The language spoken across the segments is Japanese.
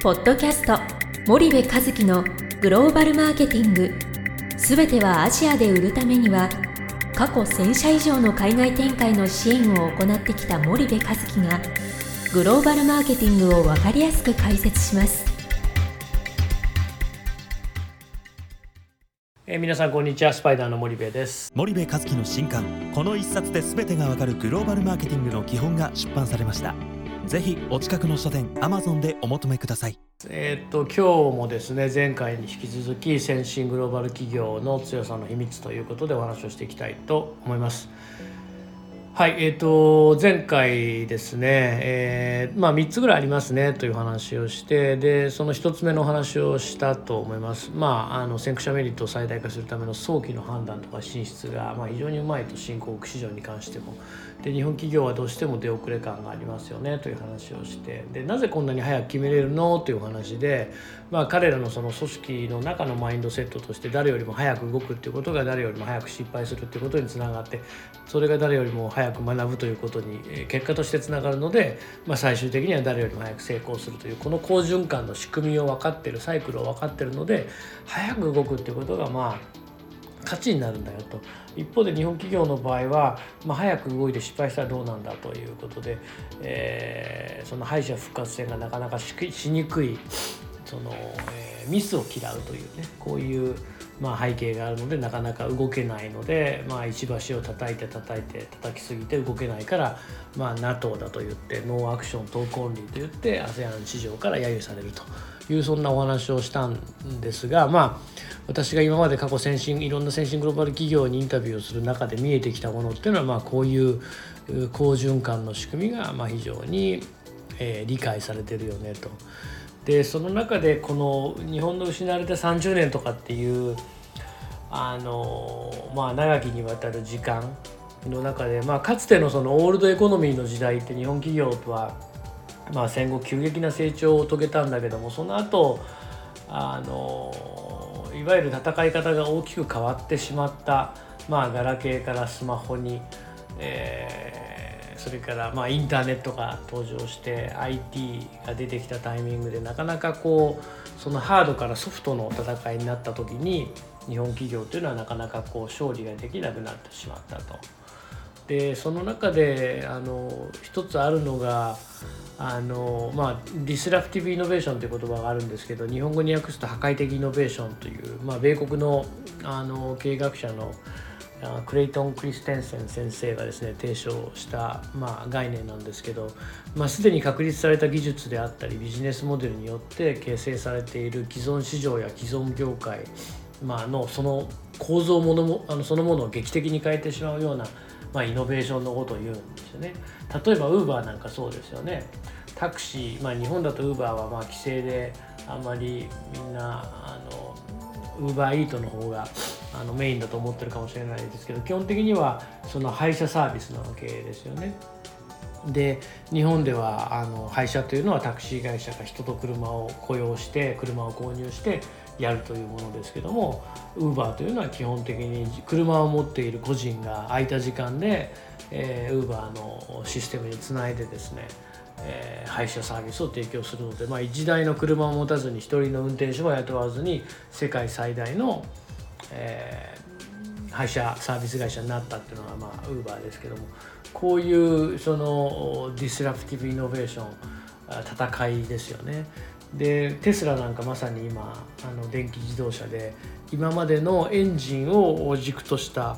ポッドキャスト森部和樹のグローバルマーケティング。すべてはアジアで売るためには過去1000社以上の海外展開の支援を行ってきた森部和樹がグローバルマーケティングを分かりやすく解説します。えー、皆さんこんにちは。スパイダーの森部です。森部和樹の新刊この一冊で全てがわかるグローバルマーケティングの基本が出版されましたぜひお近くの書店アマゾンでお求めください。えっと今日もですね前回に引き続き先進グローバル企業の強さの秘密ということでお話をしていきたいと思います。はいえーと、前回ですね、えー、まあ、3つぐらいありますねという話をしてでその1つ目の話をしたと思います、まあ、あの先駆者メリットを最大化するための早期の判断とか進出が、まあ、非常にうまいと新興国市場に関しても。で日本企業はどうしても出遅れ感がありますよねという話をして。でなぜこんなに早く決めれるの？という話で、まあ、彼らのその組織の中のマインドセットとして誰よりも早く動くっていうことが誰よりも早く失敗するっていうことにつながってそれが誰よりも早く早く学ぶということに結果としてつながるので、まあ、最終的には誰よりも早く成功するというこの好循環の仕組みを分かってるサイクルを分かってるので早く動くっていうことがまあ勝ちになるんだよと。一方で日本企業の場合は、まあ、早く動いて失敗したらどうなんだということで、えー、その敗者復活戦がなかなかしにくいその、えー、ミスを嫌うというねこういう、まあ、背景があるのでなかなか動けないので、まあ、石橋を叩いて叩いて叩きすぎて動けないから、まあ、NATO だと言って no action talk only と言って ASEAN 市場から揶揄されるというそんなお話をしたんですがまあ私が今まで過去先進いろんな先進グローバル企業にインタビューをする中で見えてきたものっていうのはまあこういう好循環の仕組みがまあ非常に、えー、理解されてるよねと。でその中でこの日本の失われた30年とかっていうあのまあ長きにわたる時間の中で、まあ、かつてのそのオールドエコノミーの時代って日本企業とはまあ、戦後急激な成長を遂げたんだけどもその後あのいわゆる戦い方が大きく変わってしまった、まあ、ガラケーからスマホに、え、それからまあインターネットが登場して IT が出てきたタイミングでなかなかこうそのハードからソフトの戦いになった時に日本企業というのはなかなかこう勝利ができなくなってしまったと。でその中であの一つあるのがあのまあ、ディスラプティブ・イノベーションという言葉があるんですけど日本語に訳すと破壊的イノベーションという、まあ、米国のあの経営学者のクレイトン・クリステンセン先生がですね提唱した、まあ、概念なんですけど、まあ、すでに確立された技術であったりビジネスモデルによって形成されている既存市場や既存業界、まあのその構造ものもあのそのものを劇的に変えてしまうようなまあ、イノベーションのことを言うんですよね。例えばウーバーなんかそうですよね。タクシー、まあ、日本だとウーバーはまあ規制であんまりみんなあのウーバーイートの方があのメインだと思ってるかもしれないですけど基本的にはその配車サービスなわけですよね。で日本ではあの配車というのはタクシー会社が人と車を雇用して車を購入してやるというものですけどもウーバーというのは基本的に車を持っている個人が空いた時間でウーバーのシステムにつないでですねえー、配車サービスを提供するので、まあ、1台の車を持たずに1人の運転手も雇わずに世界最大の、えー、配車サービス会社になったっていうのがまあウーバーですけどもこういうその disruptive innovation戦いですよね。でテスラなんかまさに今あの電気自動車で今までのエンジンを軸とした、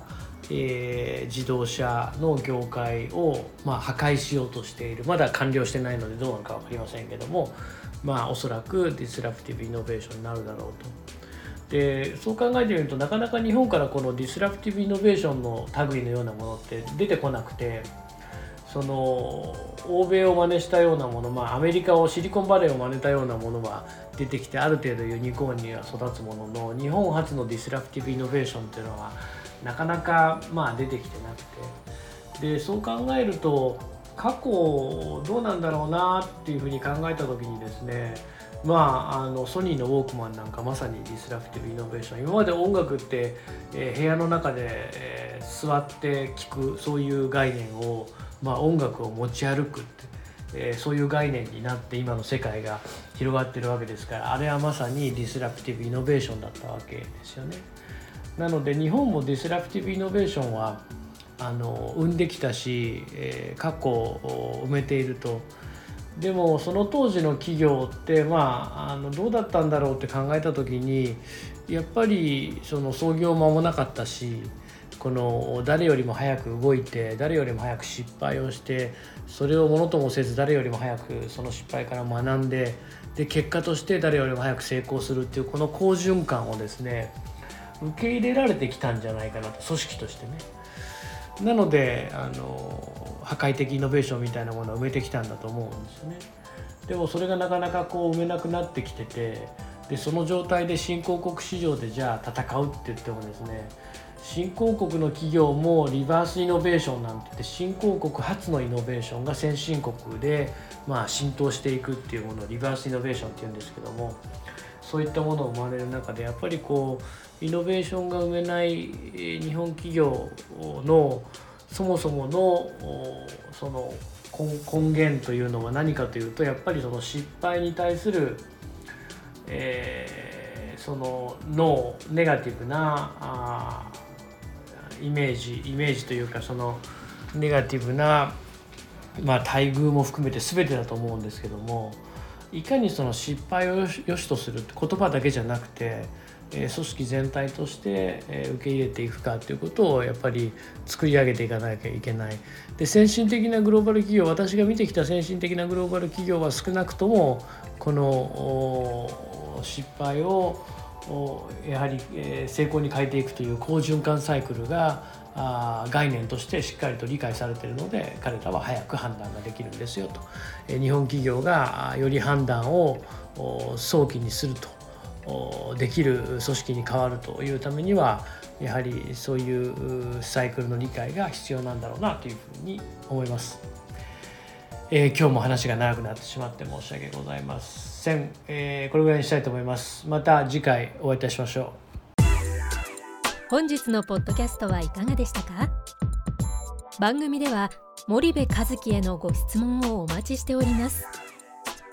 えー、自動車の業界を、まあ、破壊しようとしているまだ完了してないのでどうなのか分かりませんけどもまあおそらく disruptive innovation になるだろうと。でそう考えてみるとなかなか日本からこの disruptive innovation の類のようなものって出てこなくてその欧米を真似したようなもの、まあ、アメリカをシリコンバレーを真似たようなものは出てきてある程度ユニコーンには育つものの日本発の disruptive innovation っていうのはなかなかまあ出てきてなくて。でそう考えると過去どうなんだろうなっていうふうに考えた時にですねまあ、あのソニーのウォークマンなんかまさに disruptive innovation 今まで音楽って、えー、部屋の中で、えー、座って聴くそういう概念をまあ、音楽を持ち歩くってえー、そういう概念になって今の世界が広がってるわけですからあれはまさにディスラプティブイノベーションだったわけですよね。なので日本もディスラプティブイノベーションはあの生んできたし、えー、過去を埋めているとでもその当時の企業ってまああのどうだったんだろうって考えた時にやっぱりその創業間もなかったしこの誰よりも早く動いて誰よりも早く失敗をしてそれをものともせず誰よりも早くその失敗から学んでで結果として誰よりも早く成功するっていうこの好循環をですね受け入れられてきたんじゃないかなと組織としてね。なのであの破壊的イノベーションみたいなものを埋めてきたんだと思うんですよね。でもそれがなかなかこう埋めなくなってきててでその状態で新興国市場でじゃあ戦うって言ってもですね新興国の企業もリバースイノベーションなんて言って新興国初のイノベーションが先進国でまあ浸透していくっていうものをリバースイノベーションっていうんですけどもそういったものを生まれる中でやっぱりこうイノベーションが生めない日本企業のそもそものその根源というのは何かというとやっぱりその失敗に対する、えー、その脳ネガティブなあイメージイメージというかそのネガティブな、まあ、待遇も含めて全てだと思うんですけどもいかにその失敗をよしとするって言葉だけじゃなくて、組織全体として、受け入れていくかということをやっぱり作り上げていかなきゃいけない。で先進的なグローバル企業私が見てきた先進的なグローバル企業は少なくともこの失敗をやはり成功に変えていくという好循環サイクルが概念としてしっかりと理解されているので彼らは早く判断ができるんですよと。日本企業がより判断を早期にすると。できる組織に変わるというためにはやはりそういうサイクルの理解が必要なんだろうなというふうに思います。えー、今日も話が長くなってしまって申し訳ございません、えー、これぐらいにしたいと思います。また次回お会いいたしましょう。本日のポッドキャストはいかがでしたか？番組では森部和樹へのご質問をお待ちしております。